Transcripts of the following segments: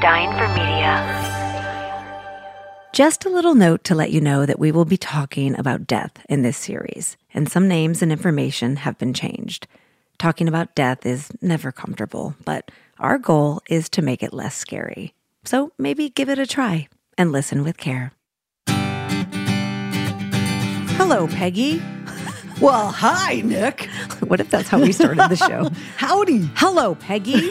Dying for Media. Just a little note to let you know that we will be talking about death in this series, and some names and information have been changed. Talking about death is never comfortable, but our goal is to make it less scary. So maybe give it a try and listen with care. Hello, Peggy. Well, hi, Nick. What if that's how we started the show? Howdy. Hello, Peggy.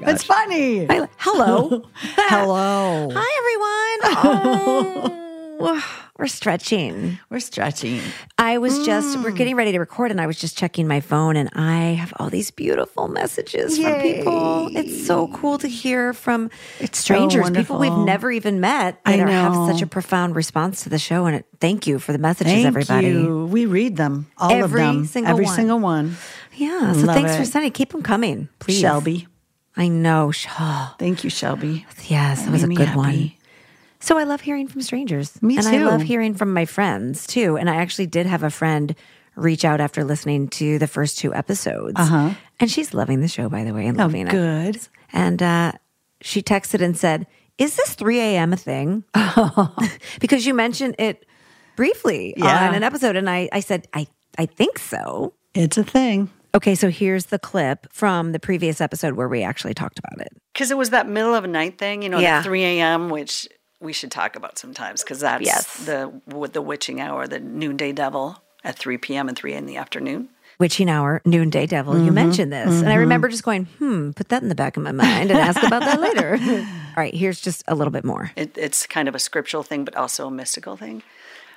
Gosh. It's funny. I- hello. Hello. Hi, everyone. Oh, we're stretching. We're stretching. I was just, Mm. we're getting ready to record, and I was just checking my phone, and I have all these beautiful messages from people. It's so cool to hear from It's so strangers, people we've never even met I that are, have such a profound response to the show. And it, thank you for the messages, Thank everybody. you. We read them, all Every of them, single every one. single one. Yeah. So Love thanks for sending. Keep them coming, please. Shelby. I know. Sh- oh, Thank you, Shelby. yes, that was a good happy. one. So I love hearing from strangers. Me and I love hearing from my friends too. And I actually did have a friend reach out after listening to the first two episodes. Uh-huh. And she's loving the show, by the way, and Oh, loving it. good. And uh, she texted and said, Is this 3 a.m. a thing? because you mentioned it briefly Yeah. on an episode. And I, I said, I, I think so. It's a thing. Okay, so here's the clip from the previous episode where we actually talked about it. Because it was that middle of the night thing, you know, Yeah. the 3 a.m., which we should talk about sometimes because that's Yes. the the witching hour, the noonday devil at 3 p.m. and 3 in the afternoon. Witching Hour, Noonday Devil. Mm-hmm. You mentioned this. And I remember just going, hmm, put that in the back of my mind and ask about that later. All right, here's just a little bit more. It, it's kind of a scriptural thing, but also a mystical thing.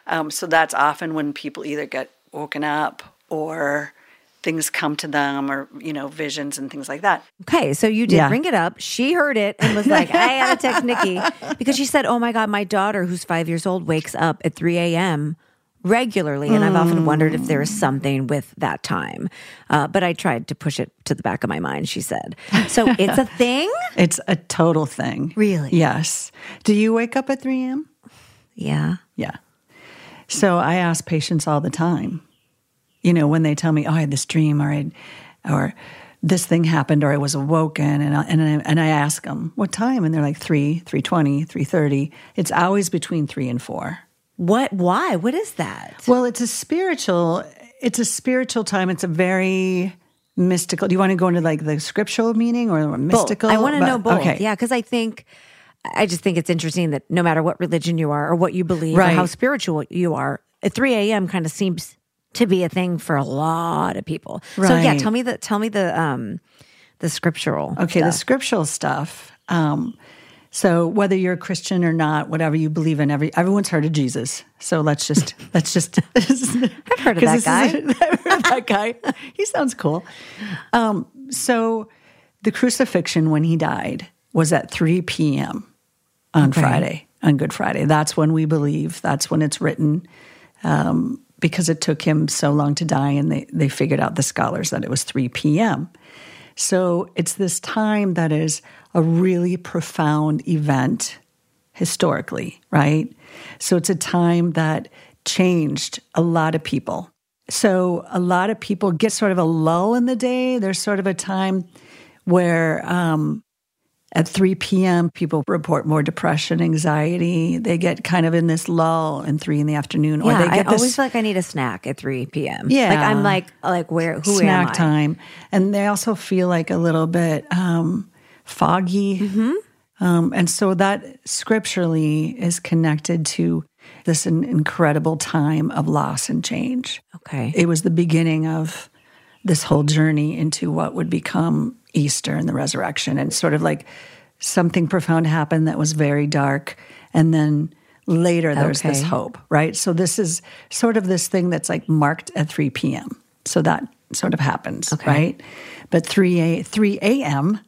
Um, so that's often when people either get woken up or things come to them or, you know, visions and things like that. Okay, so you did Yeah. bring it up. She heard it and was like, I gotta text Nikki. Because she said, Oh my God, my daughter, who's five years old, wakes up at 3 a.m. regularly. And I've often wondered if there is something with that time. Uh, but I tried to push it to the back of my mind, she said. So it's a thing? It's a total thing. Really? Yes. Do you wake up at 3 a.m.? Yeah. Yeah. So I ask patients all the time, you know, when they tell me, oh, I had this dream or I, or this thing happened or I was awoken and I, and I, and I ask them what time and they're like 3, 3:20, 3:30. It's always between 3 and 4. What? Why? What is that? Well, it's a spiritual it's a spiritual time. It's a very mystical. Do you want to go into like the scriptural meaning or mystical? I want to But- know both. Okay. Yeah, because I think I just think it's interesting that no matter what religion you are or what you believe or how spiritual you are, at 3 a.m. kind of seems to be a thing for a lot of people. So yeah, tell me the tell me the um the scriptural. Okay, the stuff. scriptural stuff. Um, so whether you're a Christian or not, whatever you believe in, every everyone's heard of Jesus. So let's just let's just. I've heard of that guy. I've heard of that guy. He sounds cool. Um, so the crucifixion when he died was at 3 p.m. on Friday, on Good Friday. That's when we believe. That's when it's written. Um, because it took him so long to die, and they, they figured out the scholars that it was 3 p.m. So it's this time that is a really profound event historically, right? So it's a time that changed a lot of people. So a lot of people get sort of a lull in the day. There's sort of a time where um, at 3 p.m., people report more depression, anxiety. They get kind of in this lull in three in the afternoon, or Yeah, they I get this always feel like I need a snack at 3 p.m. Yeah. Like I'm like like where who snack am I? time, and they also feel like a little bit um, foggy. Mm-hmm. Um, and so that scripturally is connected to this in- incredible time of loss and change. Okay. It was the beginning of this whole journey into what would become Easter and the resurrection, and sort of like something profound happened that was very dark, and then later there's this hope, right? So this is sort of this thing that's like marked at 3 p.m. So that sort of happens, right? But 3 a 3 a.m.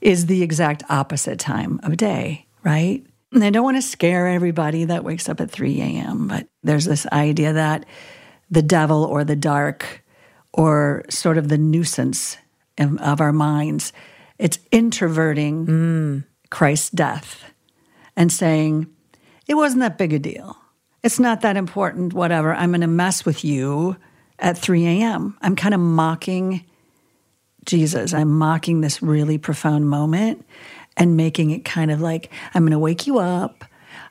is the exact opposite time of day, right? And I don't want to scare everybody that wakes up at 3 a.m., but there's this idea that the devil or the dark or sort of the nuisance of, our minds, it's introverting Christ's death and saying, it wasn't that big a deal. It's not that important, whatever. I'm going to mess with you at 3 a.m. I'm kind of mocking Jesus. I'm mocking this really profound moment and making it kind of like, I'm going to wake you up.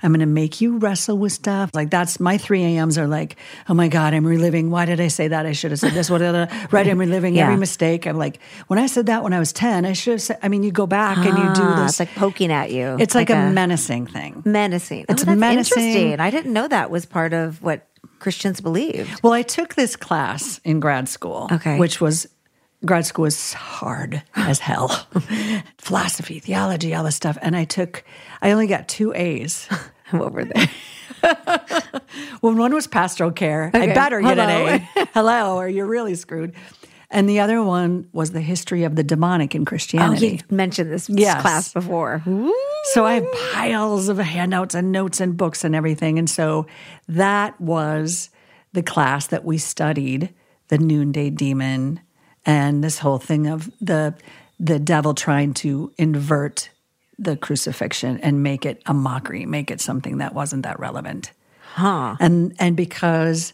I'm going to make you wrestle with stuff. Like that's my 3 a.m.s are like, oh my God, I'm reliving. Why did I say that? I should have said this. What? Right. I'm reliving Yeah. every mistake. I'm like, when I said that when I was 10, I should have said, I mean, you go back and you do Ah, this. It's like poking at you. it's like, a, menacing thing. menacing. It's oh, menacing. interesting. I didn't know that was part of what Christians believed. Well, I took this class in grad school, Okay. which was grad school was hard as hell. Philosophy, theology, all this stuff. And I took, I only got two A's. What were they? Well, one was pastoral care. I Okay. better get Hello. an A. Hello, or you're really screwed. And the other one was the history of the demonic in Oh, Christianity. you mentioned this Yes. class before. So I have piles of handouts and notes and books and everything. And so that was the class that we studied the noonday demon and this whole thing of the the devil trying to invert the crucifixion and make it a mockery, make it something that wasn't that relevant. Huh. And and because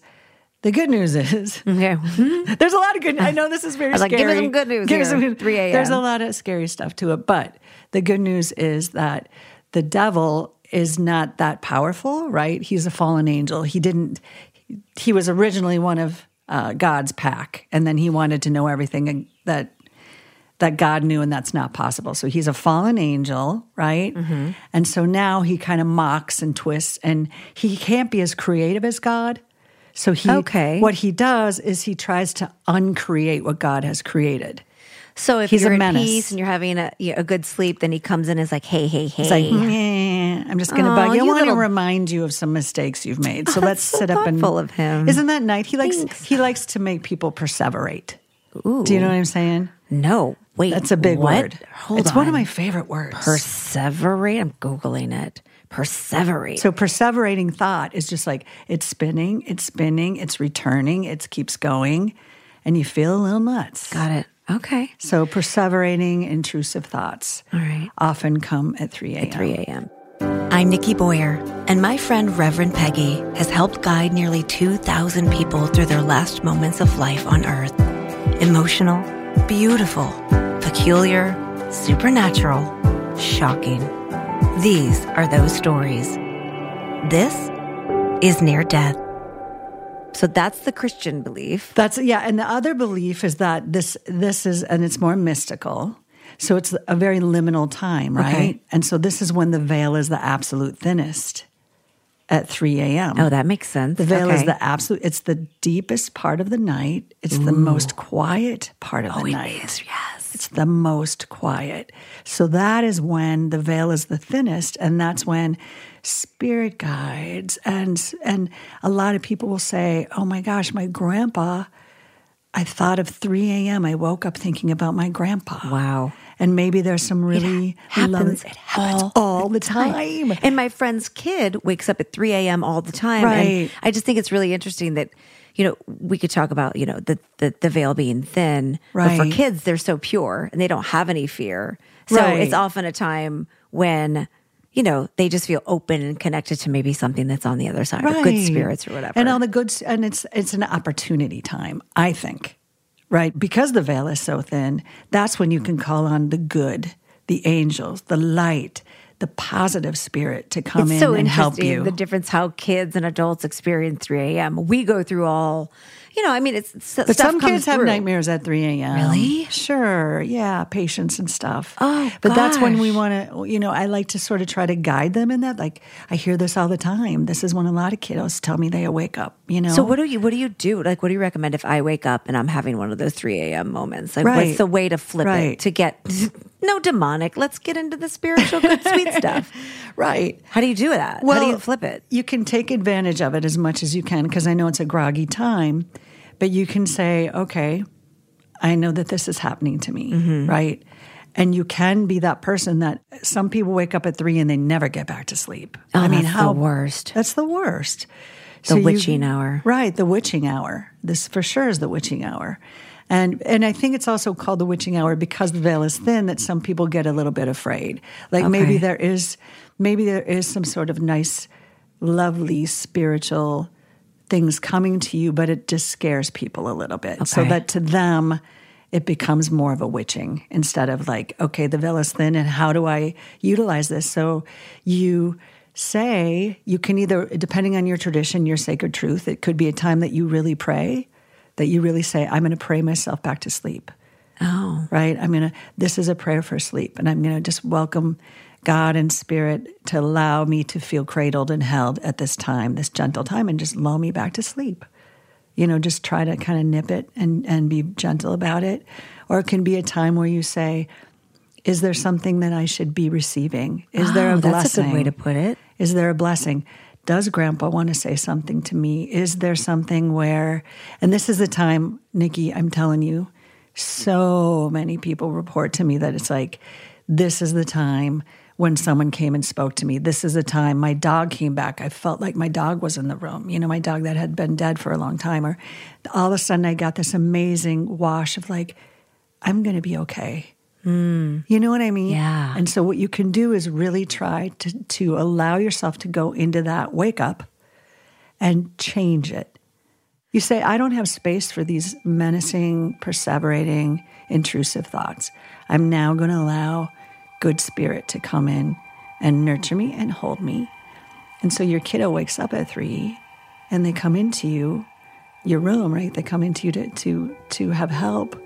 the good news is Okay. there's a lot of good. I know this is very I was like, scary. give me some good news Give me some good- 3 a.m.. There's a lot of scary stuff to it, but the good news is that the devil is not that powerful, right? He's a fallen angel. He didn't. He was originally one of uh, God's pack, and then he wanted to know everything that that God knew, and that's not possible. So he's a fallen angel, right? Mm-hmm. And so now he kind of mocks and twists, and he can't be as creative as God. So he, Okay. what he does is he tries to uncreate what God has created. So if He's you're a in peace and you're having a, a good sleep, then he comes in and is like, hey, hey, hey. It's like, "Meh, I'm just going to bug you. I you want to remind you of some mistakes you've made. So let's so sit up and thoughtful of him. Isn't that nice? He likes Thanks. he likes to make people perseverate. Do you know what I'm saying? no, wait. That's a big what? word. Hold it's on. one of my favorite words. Perseverate? I'm Googling it. Perseverate. So perseverating thought is just like it's spinning, it's spinning, it's returning, it keeps going, and you feel a little nuts. Got it. Okay. So perseverating intrusive thoughts All right. often come at 3 a.m. At 3 a.m. I'm Nikki Boyer, and my friend Reverend Peggy has helped guide nearly 2,000 people through their last moments of life on Earth. Emotional, beautiful, peculiar, supernatural, shocking. These are those stories. This is near death. So that's the Christian belief. That's yeah, and the other belief is that this this is and it's more mystical. So it's a very liminal time, right? Okay. And so this is when the veil is the absolute thinnest at 3 a.m. Oh, that makes sense. The veil is the absolute, it's the deepest part of the night. It's the most quiet part of Oh, the night. is, yes. It's the most quiet. So that is when the veil is the thinnest, and that's when spirit guides and and a lot of people will say, "Oh my gosh, my grandpa." I thought of 3 a.m. I woke up thinking about my grandpa. Wow. And maybe there's some really happens. lovely- It happens all, the time. And my friend's kid wakes up at 3 a.m. all the time. Right. And I just think it's really interesting that, you know, we could talk about, you know, the, the, the veil being thin. But for kids, they're so pure and they don't have any fear. So Right. it's often a time when, you know, they just feel open and connected to maybe something that's on the other side or good spirits or whatever. And all the good, and it's it's an opportunity time, I think, right? Because the veil is so thin, that's when you can call on the good, the angels, the light, the positive spirit to come it's in so and help interesting you. the difference how kids and adults experience 3 a.m. We go through all, you know, I mean, it's but stuff some kids have through. nightmares at 3 a.m. Really? Sure. Yeah. Patience and stuff. Oh, But that's when we want to, you know, I like to sort of try to guide them in that. Like, I hear this all the time. This is when a lot of kiddos tell me they wake up, you know? So what do you what do you do? Like what do you recommend if I wake up and I'm having one of those three a.m. moments? Like Right. what's the way to flip Right. it to get no demonic? Let's get into the spiritual good sweet stuff. right. How do you do that? How do you flip it? You can take advantage of it as much as you can because I know it's a groggy time, but you can say, okay, I know that this is happening to me, Mm-hmm. right? And you can be that person that some people wake up at three and they never get back to sleep. Oh, I mean, how worst. That's the worst. The you- witching hour. right? The witching hour. This for sure is the witching hour, and and I think it's also called the witching hour because the veil is thin. That some people get a little bit afraid. Like maybe there is, maybe there is some sort of nice, lovely spiritual things coming to you, but it just scares people a little bit. So that to them, it becomes more of a witching instead of like, okay, the veil is thin and how do I utilize this? So you say, you can either, depending on your tradition, your sacred truth, it could be a time that you really pray, that you really say, I'm going to pray myself back to sleep. Oh. Right? I'm going to, this is a prayer for sleep. And I'm going to just welcome God and Spirit to allow me to feel cradled and held at this time, this gentle time, and just lull me back to sleep. You know, just try to kind of nip it and, and be gentle about it. Or it can be a time where you say, Is there something that I should be receiving? Is there a Oh, blessing? That's a good way to put it. Is there a blessing? Does grandpa want to say something to me? Is there something where, and this is the time, Nikki, I'm telling you, so many people report to me that it's like, this is the time when someone came and spoke to me. This is a time my dog came back. I felt like my dog was in the room, you know, my dog that had been dead for a long time. Or all of a sudden I got this amazing wash of like, I'm going to be okay. Hmm. You know what I mean? Yeah. And so what you can do is really try to to allow yourself to go into that wake up and change it. You say, I don't have space for these menacing, perseverating, intrusive thoughts. I'm now going to allow good spirit to come in and nurture me and hold me. And so your kiddo wakes up at three and they come into you, your room, right? They come into you to, to, to have help.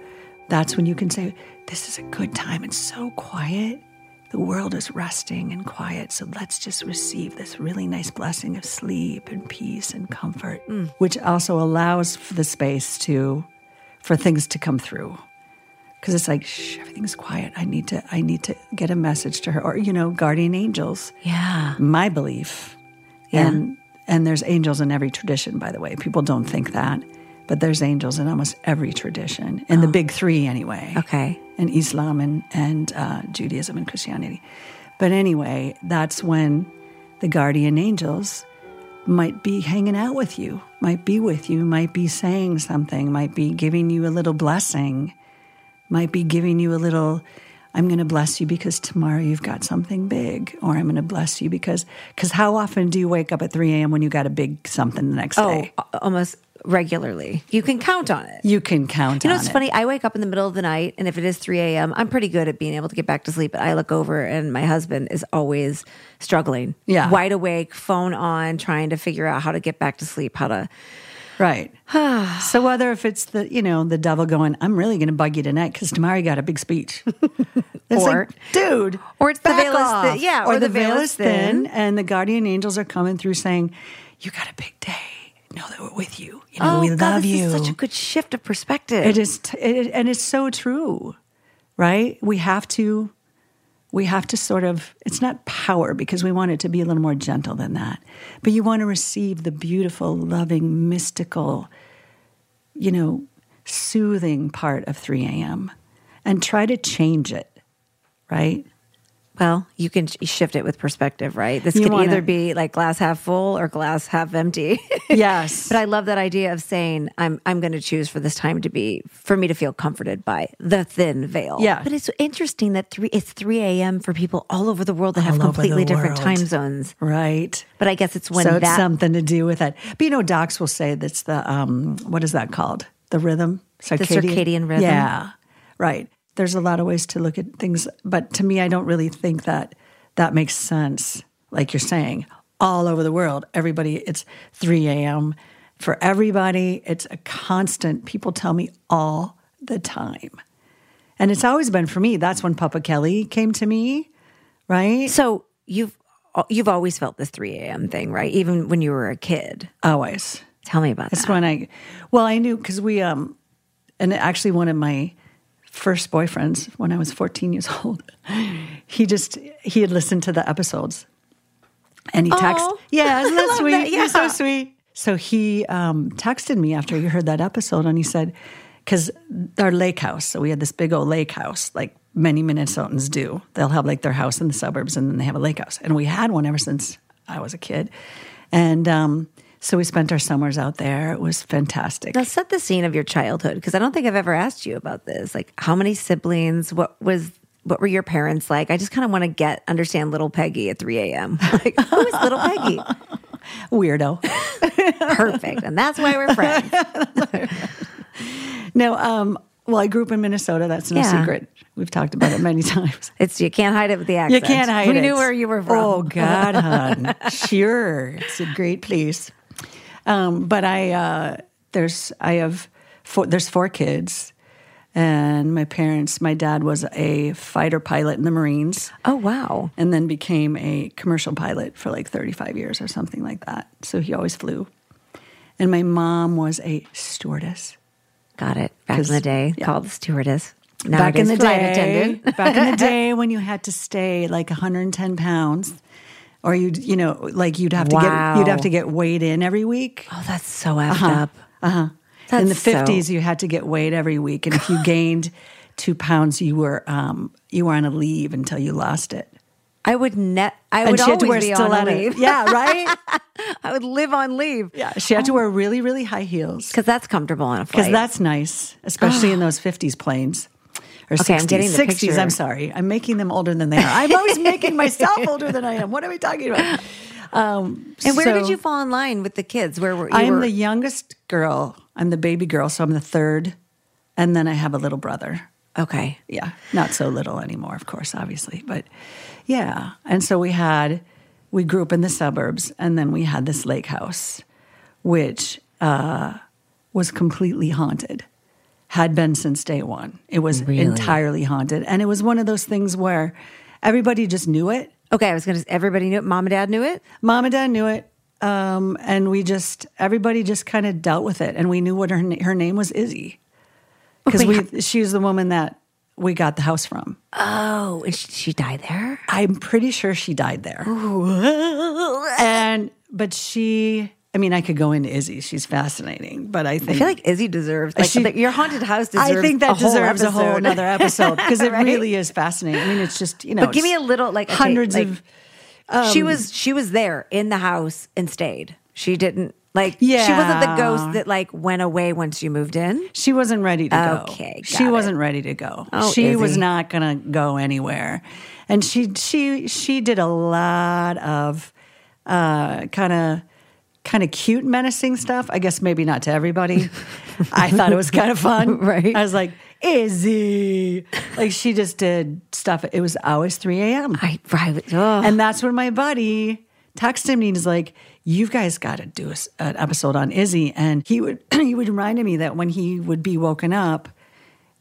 That's when you can say, This is a good time. It's so quiet. The world is resting and quiet. So let's just receive this really nice blessing of sleep and peace and comfort, mm. which also allows for the space to, for things to come through. Because it's like, shh, everything's quiet. I need to, I need to get a message to her. Or, you know, guardian angels Yeah. my belief. Yeah. And and there's angels in every tradition, by the way. People don't think that. But there's angels in almost every tradition. In the big three anyway. Okay. In Islam and, and uh, Judaism and Christianity. But anyway, that's when the guardian angels might be hanging out with you, might be with you, might be saying something, might be giving you a little blessing, might be giving you a little I'm going to bless you because tomorrow you've got something big, or I'm going to bless you because because how often do you wake up at 3 a.m. when you got a big something the next Oh, day? almost regularly. You can count on it. You can count. You know, it's it. funny. I wake up in the middle of the night, and if it is 3 a.m., I'm pretty good at being able to get back to sleep. But I look over, and my husband is always struggling. Yeah. Wide awake, phone on, trying to figure out how to get back to sleep, how to. Right. so whether if it's the you know the devil going, I'm really going to bug you tonight because tomorrow you got a big speech. It's Or- like, dude, or it's the veil is thin- yeah, or, the, veil, is thin, and the guardian angels are coming through saying, "You got a big day. Know that we're with you. You know, oh, we God, love you." such a good shift of perspective. It is, t- it, and it's so true, right? We have to, we have to sort of. It's not power because we want it to be a little more gentle than that, but you want to receive the beautiful, loving, mystical, you know, soothing part of 3 a.m. and try to change it, right? Well, you can shift it with perspective, right? This You can wanna- either be like glass half full or glass half empty. Yes. but I love that idea of saying I'm I'm going to choose for this time to be for me to feel comforted by the thin veil. Yeah. But it's interesting that three it's three a.m. for people all over the world that have All the completely different world. time zones. Right. But I guess it's when so it's that something to do with it. But you know, docs will say that's the um, what is that called? The rhythm, the circadian rhythm. Yeah, right. There's a lot of ways to look at things, but to me, I don't really think that that makes sense. Like you're saying, all over the world, everybody, it's 3 a.m. for everybody. It's a constant. People tell me all the time, and it's always been for me. That's when Papa Kelly came to me, right? so you've you've always felt this three a.m. thing, right? Even when you were a kid. Always. Tell me about That's that. That's when I, well, I knew because we, um, and actually one of my first boyfriends when I was 14 years old, he just, he had listened to the episodes and he texted, yeah, isn't that sweet? that, You're so sweet. So he um, texted me after he heard that episode and he said, because our lake house, so we had this big old lake house, like many Minnesotans do. They'll have like their house in the suburbs and then they have a lake house. And we had one ever since I was a kid. And um, so we spent our summers out there. It was fantastic. Now set the scene of your childhood because I don't think I've ever asked you about this. Like how many siblings? What was what were your parents like? I just kind of want to get understand little Peggy at 3 a.m. Like who is little Peggy? Weirdo. Perfect. And that's why we're friends. no, um, Well, I grew up in Minnesota. That's no Yeah. secret. We've talked about it many times. It's you can't hide it with the accent. You can't hide we it. knew where you were from. Oh God, hon. sure, it's a great place. Um, but I uh, there's I have four, there's four kids, and my parents. My dad was a fighter pilot in the Marines, Oh wow. and then became a commercial pilot for like 35 years or something like that. So he always flew. And my mom was a stewardess. Got it. Back in the day, yeah. called the stewardess. back in the day, attendant. back in the day when you had to stay like 110 pounds, or you'd you know like you'd have to get you'd have to get weighed in every week. Oh, that's so effed up. Uh-huh. In the so- 50s, you had to get weighed every week, and if you gained two pounds, you were um, you were on a leave until you lost it. I would net. I And would she had to always wear be on leave. Yeah, right. I would live on leave. yeah, she had to wear really really high heels because that's comfortable on a flight. because that's nice, especially in those 50s planes. Or Okay, 60s. I'm getting the 60s, picture. I'm sorry. I'm making them older than they are. I'm always making myself older than I am. What are we talking about? Um, and where did you fall in line with the kids? Where were you? I'm were- the youngest girl. I'm the baby girl, so I'm the third. And then I have a little brother. okay. Yeah, not so little anymore, of course, obviously. But yeah. And so we had, we grew up in the suburbs, and then we had this lake house, which uh, was completely haunted, had been since day one. It was Really? entirely haunted. And it was one of those things where everybody just knew it. Okay, I was going to. Everybody knew it. Mom and dad knew it. Mom and dad knew it. Um, and we just, everybody just kind of dealt with it. And we knew what her, her name was Izzy. Because Wait, we, she was the woman that we got the house from. Oh, and she, she died there. I'm pretty sure she died there. and but she, I mean, I could go into Izzy. She's fascinating, but I think I feel like Izzy deserves like She- your haunted house deserves. I think that a whole deserves a whole another episode because it Right? really is fascinating. I mean, it's just you know, But give me a little like okay, hundreds like, of. um, she was she was there in the house and stayed. She didn't like. yeah. she wasn't the ghost that like went away once you moved in. She wasn't ready to go. Okay, she got wasn't ready to go. Oh, she was not going to go anywhere, and she she she did a lot of uh, kind of kind of cute menacing stuff. I guess maybe not to everybody. I thought it was kind of fun. Right. I was like Izzy, like she just did stuff. It was always three a.m. I right. Oh. And that's when my buddy texted me and he's like, "You guys got to do a an episode on Izzy." And he would he would remind me that when he would be woken up,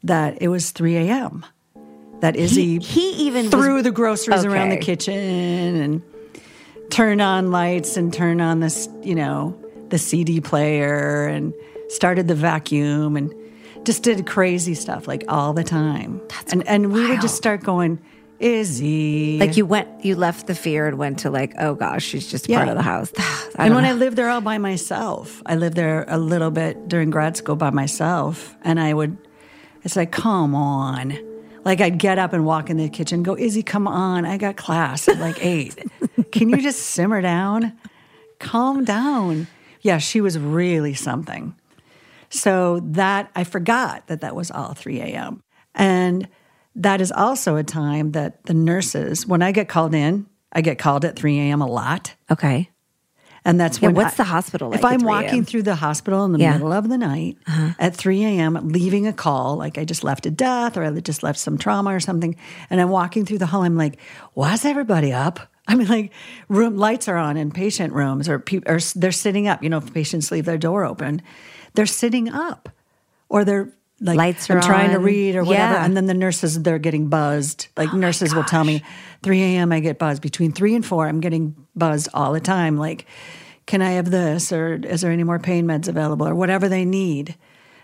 that it was three a.m. That Izzy he even was- threw the groceries around the kitchen and turned on lights and turn on this, you know, the CD player and started the vacuum and just did crazy stuff like all the time. and and we would just start going, Izzy. like you went, you left the fear and went to like, oh gosh, she's just part of the house. And when know. I lived there all by myself, I lived there a little bit during grad school by myself. And I would, it's like, come on. Like I'd get up and walk in the kitchen, go, Izzy, come on. I got class at like eight. Can you just simmer down? Calm down. Yeah, she was really something. So that I forgot that that was all 3 a.m. And that is also a time that the nurses, when I get called in, I get called at 3 a.m. a lot. okay. And that's Yeah, when what's I- the hospital like If I'm 3 walking through the hospital in the Yeah. Uh-huh. middle of the night at 3 a.m., leaving a call, like I just left a death or I just left some trauma or something, and I'm walking through the hall, I'm like, why is everybody up? I mean, like, room lights are on in patient rooms, or, pe- or they're sitting up. You know, if patients leave their door open, they're sitting up, or they're like Lights I'm are trying to read or whatever, Yeah. Oh and then the nurses they're getting buzzed. Like nurses will tell me, 3 a.m. I get buzzed. Between three and four, I'm getting buzzed all the time. Like, can I have this, or is there any more pain meds available, or whatever they need?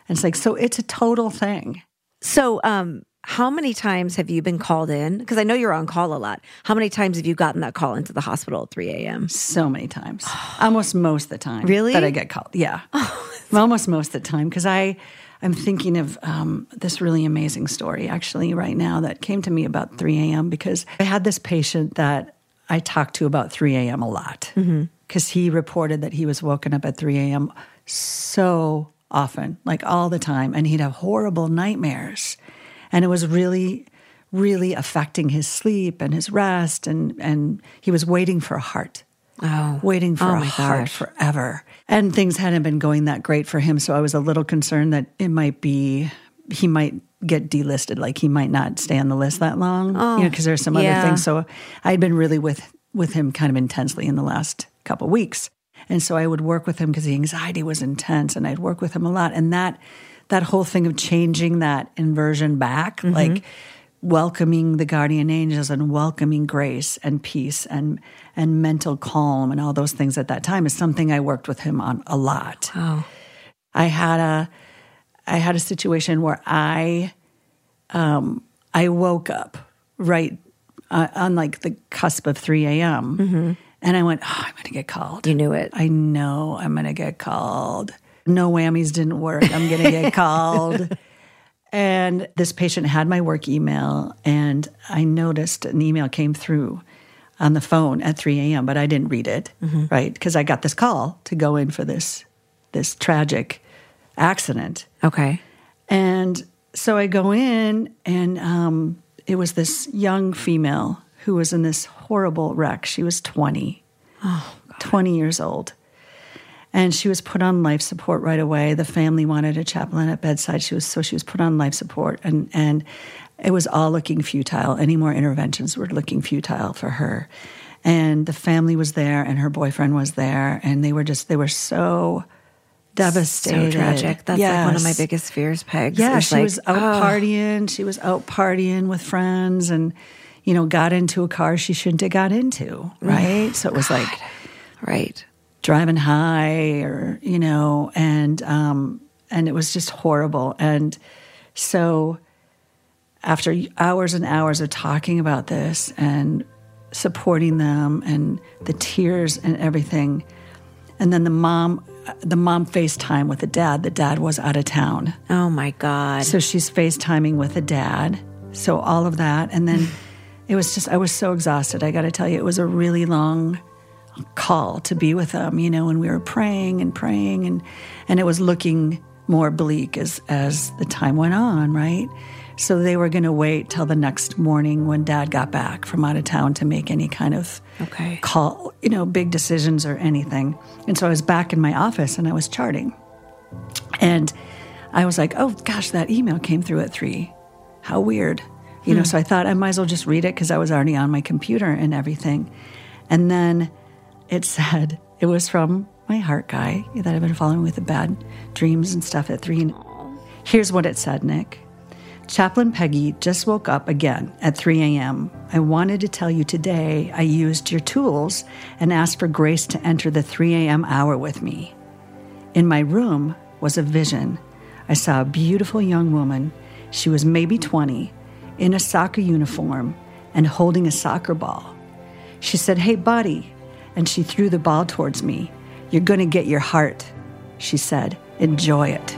And it's like, so it's a total thing. So, um, how many times have you been called in? Because I know you're on call a lot. How many times have you gotten that call into the hospital at 3 a.m.? So many times, almost most of the time. Really? that I get called. Yeah, almost most of the time because I. I'm thinking of um, this really amazing story actually right now that came to me about 3 a.m. because I had this patient that I talked to about 3 a.m. a lot because he reported that he was woken up at 3 a.m. so often, like all the time, and he'd have horrible nightmares, and it was really, really affecting his sleep and his rest, and and he was waiting for a heart Oh, waiting for Oh a heart gosh. forever. And things hadn't been going that great for him. So I was a little concerned that it might be he might get delisted, like he might not stay on the list that long, you know, oh, because there's some yeah. other things. So I'd been really with with him kind of intensely in the last couple weeks, and so I would work with him because the anxiety was intense, and I'd work with him a lot, and that that whole thing of changing that inversion back, like welcoming the guardian angels and welcoming grace and peace and and mental calm and all those things at that time is something I worked with him on a lot. Oh, I had a I had a situation where I um, I woke up right uh, on like the cusp of 3 a.m. and I went, oh, I'm going to get called. you knew it. I know I'm going to get called. No whammies didn't work. I'm going to get called. And this patient had my work email, and I noticed an email came through on the phone at 3 a.m., but I didn't read it, right? Because I got this call to go in for this this tragic accident. Okay. And so I go in, and um, it was this young female who was in this horrible wreck. She was 20, 20 years old. And she was put on life support right away. The family wanted a chaplain at bedside. She was so she was put on life support, and and it was all looking futile. Any more interventions were looking futile for her. And the family was there, and her boyfriend was there, and they were just they were so devastated. So tragic. That's like one of my biggest fears, Pegs. Yeah, she like, was out oh, partying. She was out partying with friends and, you know, got into a car she shouldn't have got into, right? so it was like Right. driving high or, you know, and um and it was just horrible. And so after hours and hours of talking about this and supporting them and the tears and everything, and then the mom the mom FaceTime with the dad. The dad was out of town. Oh my God. So she's FaceTiming with a dad. So all of that. And then it was just, I was so exhausted. I got to tell you, it was a really long call to be with them, you know, and we were praying and praying and, and it was looking more bleak as, as the time went on, right? So they were going to wait till the next morning when dad got back from out of town to make any kind of Okay. call, you know, big decisions or anything. And so I was back in my office and I was charting. And I was like, oh gosh, that email came through at three. How weird. You know, hmm. so I thought I might as well just read it because I was already on my computer and everything. And then it said, it was from my heart guy that I've been following with the bad dreams and stuff at three. And here's what it said, Nick. Chaplain Peggy just woke up again at 3 a.m. I wanted to tell you today I used your tools and asked for grace to enter the 3 a.m. hour with me. In my room was a vision. I saw a beautiful young woman. She was maybe 20, in a soccer uniform and holding a soccer ball. She said, Hey, buddy. And she threw the ball towards me. You're going to get your heart, she said. Enjoy it.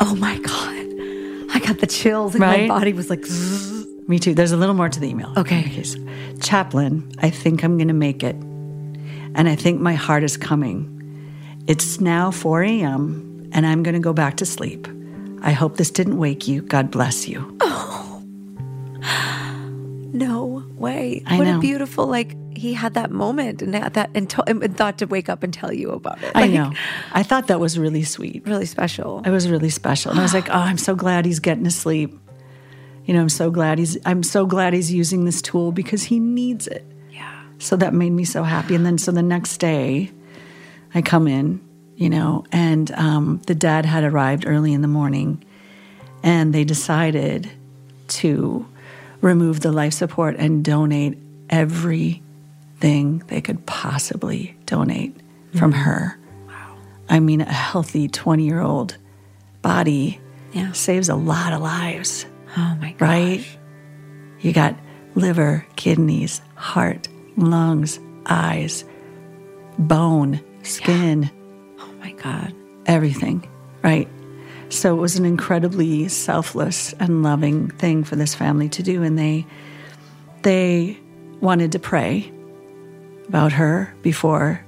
Oh my God. I got the chills. and Right? My body was like, zzz. Me too. There's a little more to the email. Okay. Chaplain, I think I'm going to make it. And I think my heart is coming. It's now 4 a.m., and I'm going to go back to sleep. I hope this didn't wake you. God bless you. Oh, no way. I what know. a beautiful, like, he had that moment and that and, to, and thought to wake up and tell you about it. I know. I thought that was really sweet. Really special. It was really special. And I was like, oh, I'm so glad he's getting to sleep. You know, I'm so glad he's I'm so glad he's using this tool because he needs it. Yeah. So that made me so happy. And then so the next day I come in, you know, and um, the dad had arrived early in the morning and they decided to remove the life support and donate everything they could possibly donate from mm-hmm. her. Wow. I mean, a healthy 20 year old body Yeah. saves a lot of lives Oh my God. right? You got liver, kidneys, heart, lungs, eyes, bone, skin, Oh my God. everything, right? So it was an incredibly selfless and loving thing for this family to do, and they they wanted to pray about her before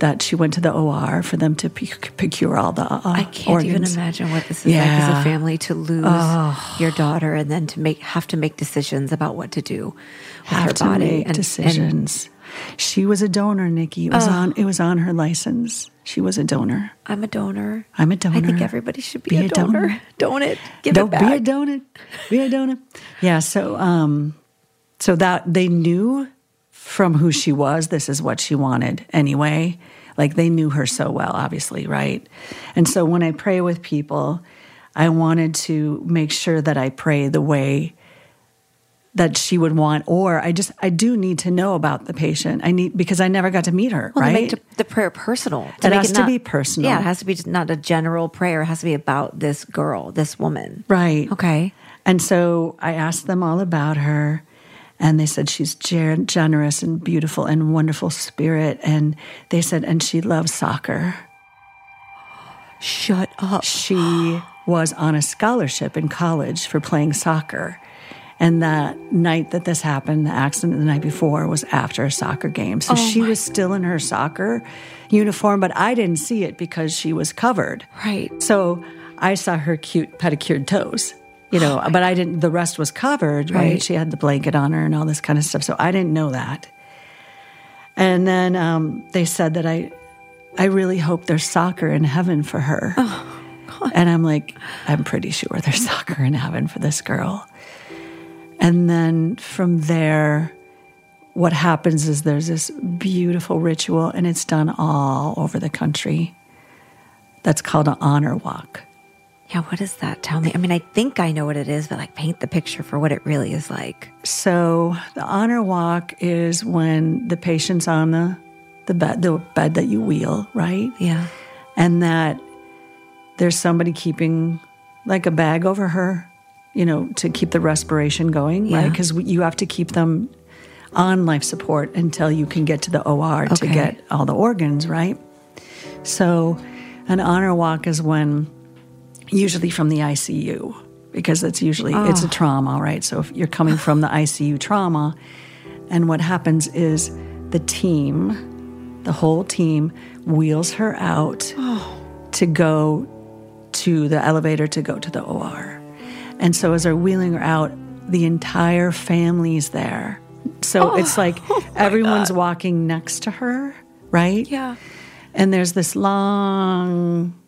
that she went to the OR for them to procure all the uh, I can't even imagine what this is like as a family to lose your daughter and then to make have to make decisions about what to do with have her to body make and- and- decisions. She was a donor, Nikki. It was on. It was on her license. She was a donor. I'm a donor. I'm a donor. I think everybody should be, Be a, a donor. donor. It? Give Don't it back. be a donut. Be a donut. Yeah. So, um, so that they knew from who she was, this is what she wanted anyway. Like they knew her so well, obviously, right? And so when I pray with people, I wanted to make sure that I pray the way that she would want, or I just I do need to know about the patient. I need because I never got to meet her, Well, to right? make the- prayer personal. It make has to be personal. Yeah, it has to be not a general prayer. It has to be about this girl, this woman. Right. Okay. And so I asked them all about her, and they said she's ger- generous and beautiful and wonderful spirit. And they said, and she loves soccer. Shut up. She was on a scholarship in college for playing soccer. And that night that this happened, the accident the night before was after a soccer game. So she was still in her soccer uniform, but I didn't see it because she was covered. Right. So I saw her cute pedicured toes, you know, but I didn't, the rest was covered, right? Right. She had the blanket on her and all this kind of stuff. So I didn't know that. And then um, they said that I, I really hope there's soccer in heaven for her. Oh, and I'm like, I'm pretty sure there's soccer in heaven for this girl. And then from there, what happens is there's this beautiful ritual, and it's done all over the country. That's called an honor walk. Yeah, what is that? Tell me. I mean, I think I know what it is, but like paint the picture for what it really is like. So the honor walk is when the patient's on the the bed, the bed that you wheel, right? Yeah. And that there's somebody keeping like a bag over her, you know, to keep the respiration going, right? Because you have to keep them on life support until you can get to the OR to get all the organs, right? So an honor walk is when usually from the ICU because that's usually it's a ah. trauma, right? So if you're coming from the ICU trauma and what happens is the team, the whole team wheels her out oh. to go to the elevator to go to the OR. And so as they're wheeling her out, the entire family's there. So oh, it's like oh everyone's walking next to her, right? Yeah. And there's this long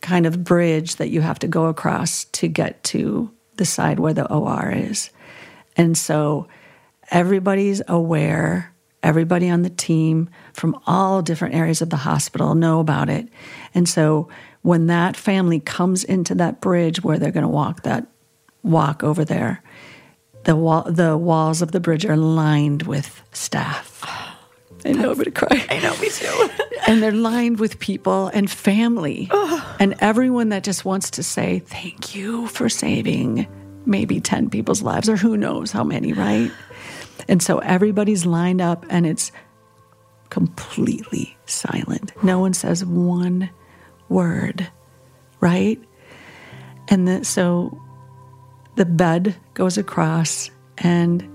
kind of bridge that you have to go across to get to the side where the OR is. And so everybody's aware, everybody on the team from all different areas of the hospital know about it. And so when that family comes into that bridge where they're going to walk that walk over there, the wall, the walls of the bridge are lined with staff. I know I'm to cry. I know, me too. and they're lined with people and family and everyone that just wants to say thank you for saving maybe 10 people's lives or who knows how many, right? And so everybody's lined up and it's completely silent. No one says one word, right? And the, so the bed goes across and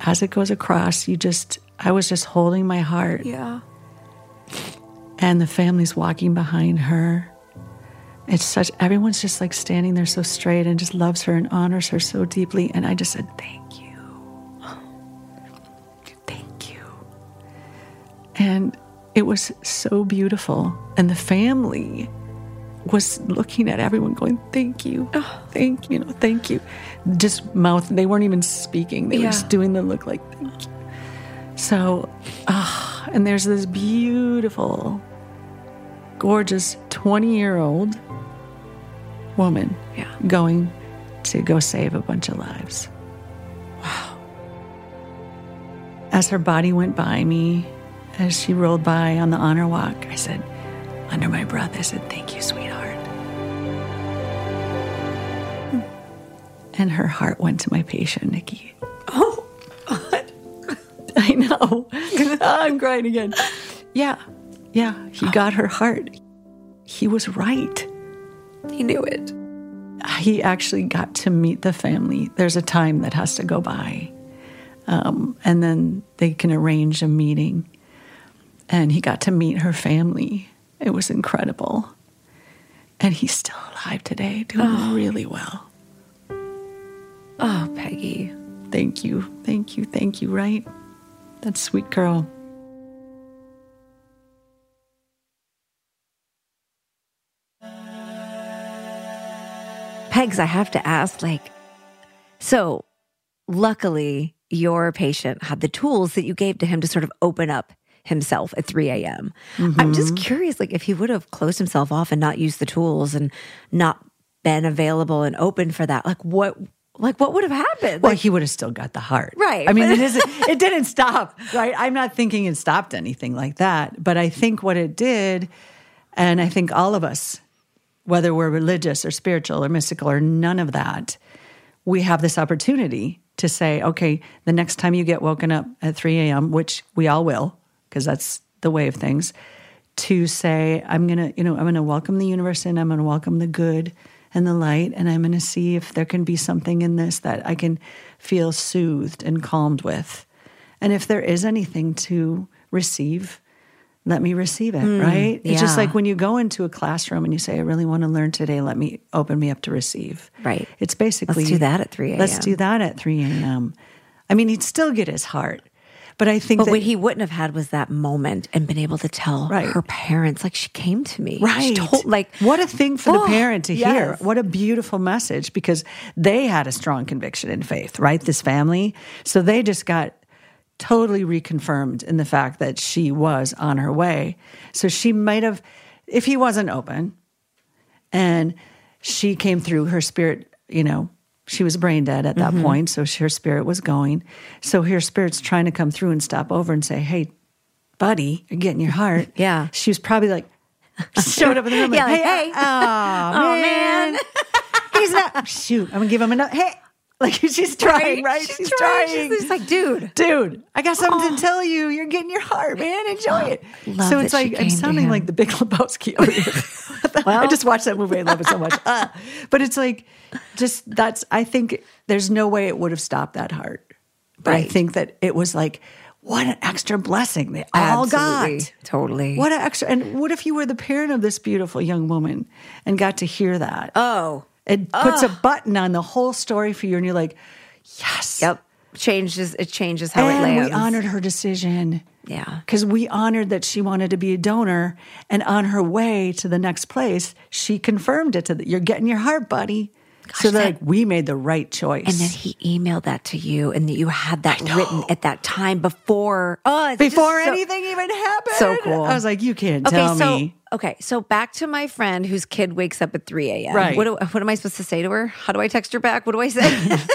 as it goes across, you just, I was just holding my heart Yeah. and the family's walking behind her. It's such, everyone's just like standing there so straight and just loves her and honors her so deeply. And I just said, Thank. Thank And it was so beautiful. And the family was looking at everyone going, Thank you. Oh, Thank you. Thank you. Just mouth, they weren't even speaking. They were just doing the look like, Thank you. So, ah, and there's this beautiful, gorgeous 20 year old woman Yeah. going to go save a bunch of lives. Wow. As her body went by me, as she rolled by on the honor walk, I said, under my breath, I said, Thank you, sweetheart. And her heart went to my patient, Nikki. Oh, God. I know. know. I'm crying again. Yeah. Yeah. He got her heart. He was right. He knew it. He actually got to meet the family. There's a time that has to go by. Um, and then they can arrange a meeting. And he got to meet her family. It was incredible. And he's still alive today, doing oh. really well. Oh, Peggy. Thank you. Thank you. Thank you, right? That sweet girl. Pegs, I have to ask, like, so luckily your patient had the tools that you gave to him to sort of open up himself at 3 a.m. I'm just mm-hmm. curious, like, if he would have closed himself off and not used the tools and not been available and open for that, like, what, like, what would have happened? Well, Like, he would have still got the heart. Right, I mean, it isn't it didn't stop, right? I'm not thinking it stopped anything like that. But I think what it did, and I think all of us, whether we're religious or spiritual or mystical or none of that, we have this opportunity to say, okay, the next time you get woken up at 3 a.m., which we all will, because that's the way of things, to say, I'm gonna, you know, I'm gonna welcome the universe in, I'm gonna welcome the good and the light, and I'm gonna see if there can be something in this that I can feel soothed and calmed with. And if there is anything to receive, let me receive it, hmm, right? It's just like when you go into a classroom and you say, I really want to learn today, let me open me up to receive. Right. It's basically Let's do that at 3 a.m. Let's do that at 3 a.m. I mean, he'd still get his heart. But I think but that what he wouldn't have had was that moment and been able to tell Right. her parents, like, she came to me. She Right. told- like, what a thing for Oh, the parent to hear. What a beautiful message because they had a strong conviction in faith, right? This family. So they just got totally reconfirmed in the fact that she was on her way. So she might have, if he wasn't open and she came through, her spirit, you know, she was brain dead at that Mm-hmm. point. So her spirit was going. So her spirit's trying to come through and stop over and say, hey, buddy, you're getting your heart. Yeah. She was probably like, showed up in the room like, Yeah, like, hey, hey. oh, Oh, man. man. He's not, shoot, I'm to give him another, hey. Like she's trying, right? She's, trying. She's like, dude. Dude, I got something to tell you. You're getting your heart, man. Enjoy it. Love so it's like I'm sounding like the Big Lebowski here. I just watched that movie. I love it so much. Uh, but it's like, just that's. I think there's no way it would have stopped that heart. But I think that it was like, what an extra blessing they all Absolutely. got. Totally. What an extra. And what if you were the parent of this beautiful young woman and got to hear that? Oh. it puts a button on the whole story for you, and you're like, yes. Yep. Changes it changes how it lands. we honored her decision. Yeah. Because we honored that she wanted to be a donor. And on her way to the next place, she confirmed it to the, you're getting your heart, buddy. So that- like we made the right choice. and then he emailed that to you and that you had that written at that time before oh before so- anything even happened. So cool. I was like, you can't Okay, tell so me. okay, so back to my friend whose kid wakes up at three a.m. Right. What do, what am I supposed to say to her? How do I text her back? What do I say?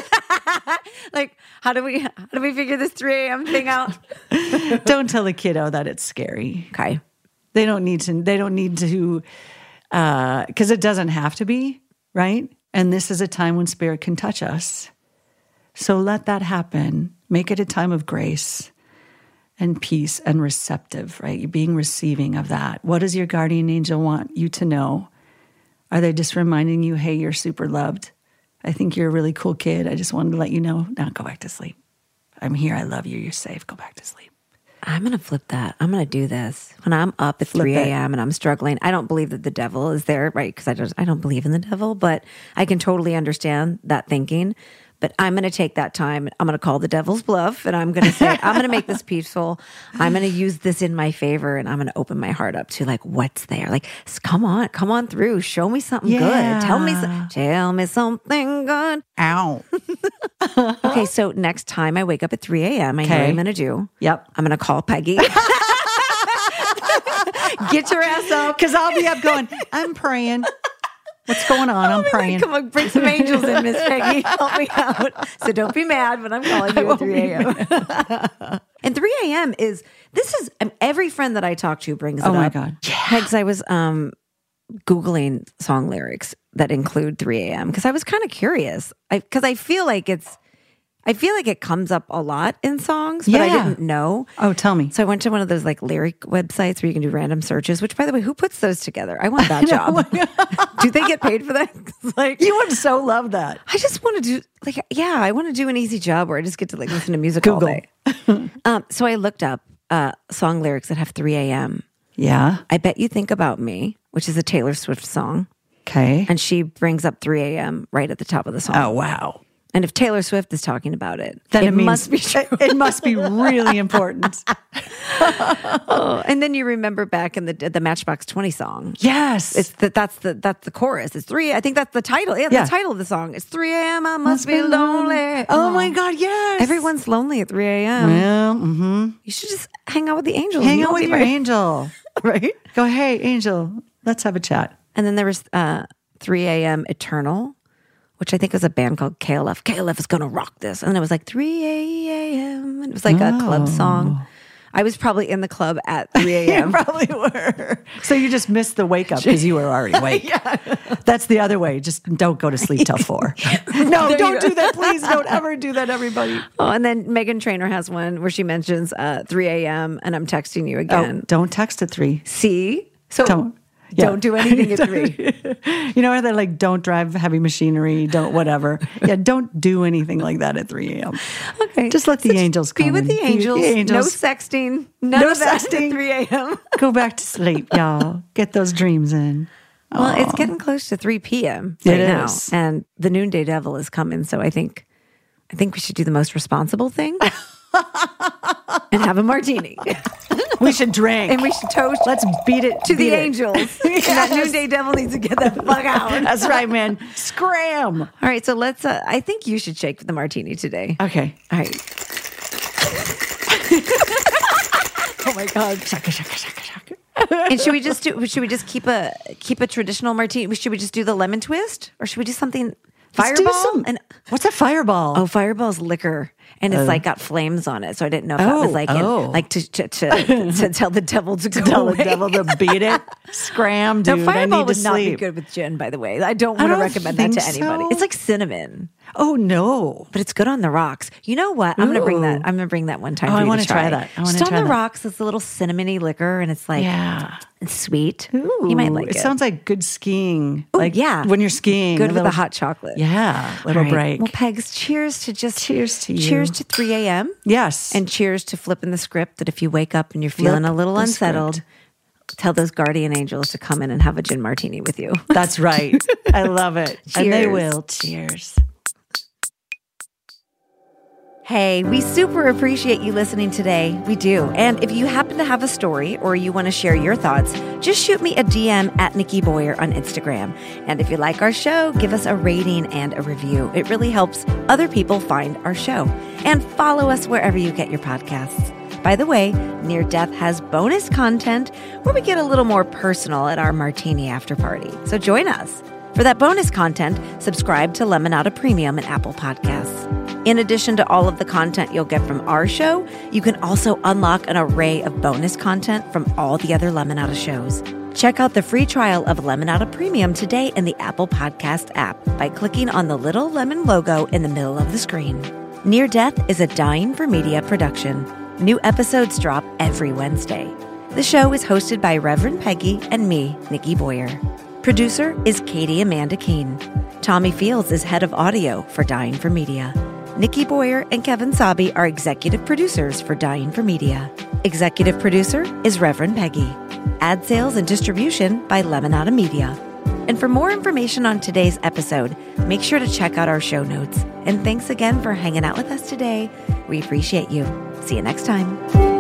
like how do we how do we figure this three a.m. thing out? Don't tell the kiddo that it's scary. Okay, They don't need to. They don't need to, uh, because it doesn't have to be right. And this is a time when spirit can touch us. So let that happen. Make it a time of grace and peace and receptive. Right, you're being receiving of that. What does your guardian angel want you to know? Are they just reminding you, "Hey, you're super loved. I think you're a really cool kid. I just wanted to let you know. Now go back to sleep. I'm here. I love you. You're safe. Go back to sleep." I'm gonna flip that. I'm gonna do this when I'm up at Flip three a.m. and I'm struggling. I don't believe that the devil is there, right? Because I just I don't believe in the devil, but I can totally understand that thinking. But I'm going to take that time. I'm going to call the devil's bluff, and I'm going to say I'm going to make this peaceful. I'm going to use this in my favor, and I'm going to open my heart up to like what's there. Like, come on, come on through. Show me something good. Tell me, so- tell me something good. Ow. Okay, so next time I wake up at 3 a.m., I know what I'm going to do. Yep. I'm going to call Peggy. Get your ass up. Because I'll be up going, I'm praying. What's going on? I'm praying. Come on, bring some angels in, Miss Peggy. Help me out. So don't be mad when I'm calling you at 3 a.m. and 3 a.m. is this is um, every friend that I talk to brings it Oh my up. God. Pegs, I was um googling song lyrics that include 3 a.m. because I was kind of curious. I because I feel like it's I feel like it comes up a lot in songs, but I didn't know. Oh, tell me. So I went to one of those like lyric websites where you can do random searches. Which, by the way, who puts those together? I want that job. do they get paid for that? like, You would so love that. I just want to do like yeah, I want to do an easy job where I just get to like listen to music all day. um, so I looked up uh, song lyrics that have 3 a.m. Yeah. I bet you think about me, which is a Taylor Swift song, Okay. and she brings up 3 a.m. right at the top of the song. Oh, wow. And if Taylor Swift is talking about it, Then it, it, means, must be true. It, must be really important. Oh, and then you remember back in the the Matchbox Twenty song. yes. It's the, that's the that's the chorus. It's three. I think that's the title. Yeah, Yeah. the title of the song. It's three a.m. I must, be lonely. Oh my God, yes. Everyone's lonely at three a.m. Yeah, mm-hmm. You should just hang out with the angel. Hang out with your right- angel. right? Go, hey, angel, let's have a chat. And then there was uh, 3 a.m. Eternal, which I think was a band called KLF. KLF is going to rock this. And it was like 3 a.m. And it was like a club song. I was probably in the club at 3 a.m. Probably were. So you just missed the wake up because you were already awake. yeah. That's the other way. Just don't go to sleep till four. no, There don't do that. Please don't ever do that, everybody. Oh, and then Meghan Trainor has one where she mentions uh, 3 a.m. and I'm texting you Oh, again. don't text at three. See? So Don't. Don't, do anything at 3. You know, they're like, don't drive heavy machinery, don't whatever. Yeah, don't do anything like that at 3 a.m. Okay. Just let the angels Be come with the be with the angels. No sexting. No sexting. at 3 a.m. Go back to sleep, y'all. Get those dreams in. Well, it's getting close to 3 p.m. It right now. is. And the noonday devil is coming. So I think I think we should do the most responsible thing and have a martini. We should drink. and we should toast Let's beat it to the it. angels. And that noonday devil needs to get the fuck out. That's right, man. Scram. All right, so let's uh, I think you should shake the martini today. Okay. All right. Oh my God. Shaka, shaka, shaka, shaka. And should we just do should we just keep a keep a traditional martini? Should we just do the lemon twist or should we do something fireball? some- and What's a fireball? Oh, Fireball's liquor, and it's oh. like got flames on it. So I didn't know if that was Oh, like in, oh. like to to, to to tell the devil to go Tell the devil to beat it. Scram, dude. No, I Fireball need to would not be good with gin. By the way, I don't want to don't recommend that to anybody. so. It's like cinnamon, Oh no. but it's good on the rocks. You know what? I'm gonna bring that. I'm gonna bring that one time. Oh, I wanna to try that. I Just on the that. rocks. It's a little cinnamony liquor, and it's like Yeah. it's sweet. you might like it. it. sounds like good skiing. Ooh, like yeah, when you're skiing. good a with little- the hot chocolate. Yeah, little right. break. Well, Pegs, cheers to just Cheers to you. Cheers to 3 a.m. yes. And cheers to flipping the script that if you wake up and you're feeling Flip a little unsettled, script. tell those guardian angels to come in and have a gin martini with you. that's right. I love it. And they will. Cheers. Hey, we super appreciate you listening today. We do. And if you happen to have a story or you want to share your thoughts, just shoot me a DM at Nikki Boyer on Instagram. And if you like our show, give us a rating and a review. It really helps other people find our show. And follow us wherever you get your podcasts. By the way, Near Death has bonus content where we get a little more personal at our martini after party. So join us. For that bonus content, subscribe to Lemonada Premium and Apple Podcasts. In addition to all of the content you'll get from our show, you can also unlock an array of bonus content from all the other Lemonada shows. Check out the free trial of Lemonada Premium today in the Apple Podcast app by clicking on the little lemon logo in the middle of the screen. Near Death is a Dying for Media production. New episodes drop every Wednesday. The show is hosted by Reverend Peggy and me, Nikki Boyer. Producer is Katie Amanda Keene. Tommy Fields is head of audio for Dying for Media. Nikki Boyer and Kevin Sabi are executive producers for Dying for Media. Executive producer is Reverend Peggy. Ad sales and distribution by Lemonada Media. And for more information on today's episode, make sure to check out our show notes. And thanks again for hanging out with us today. We appreciate you. See you next time.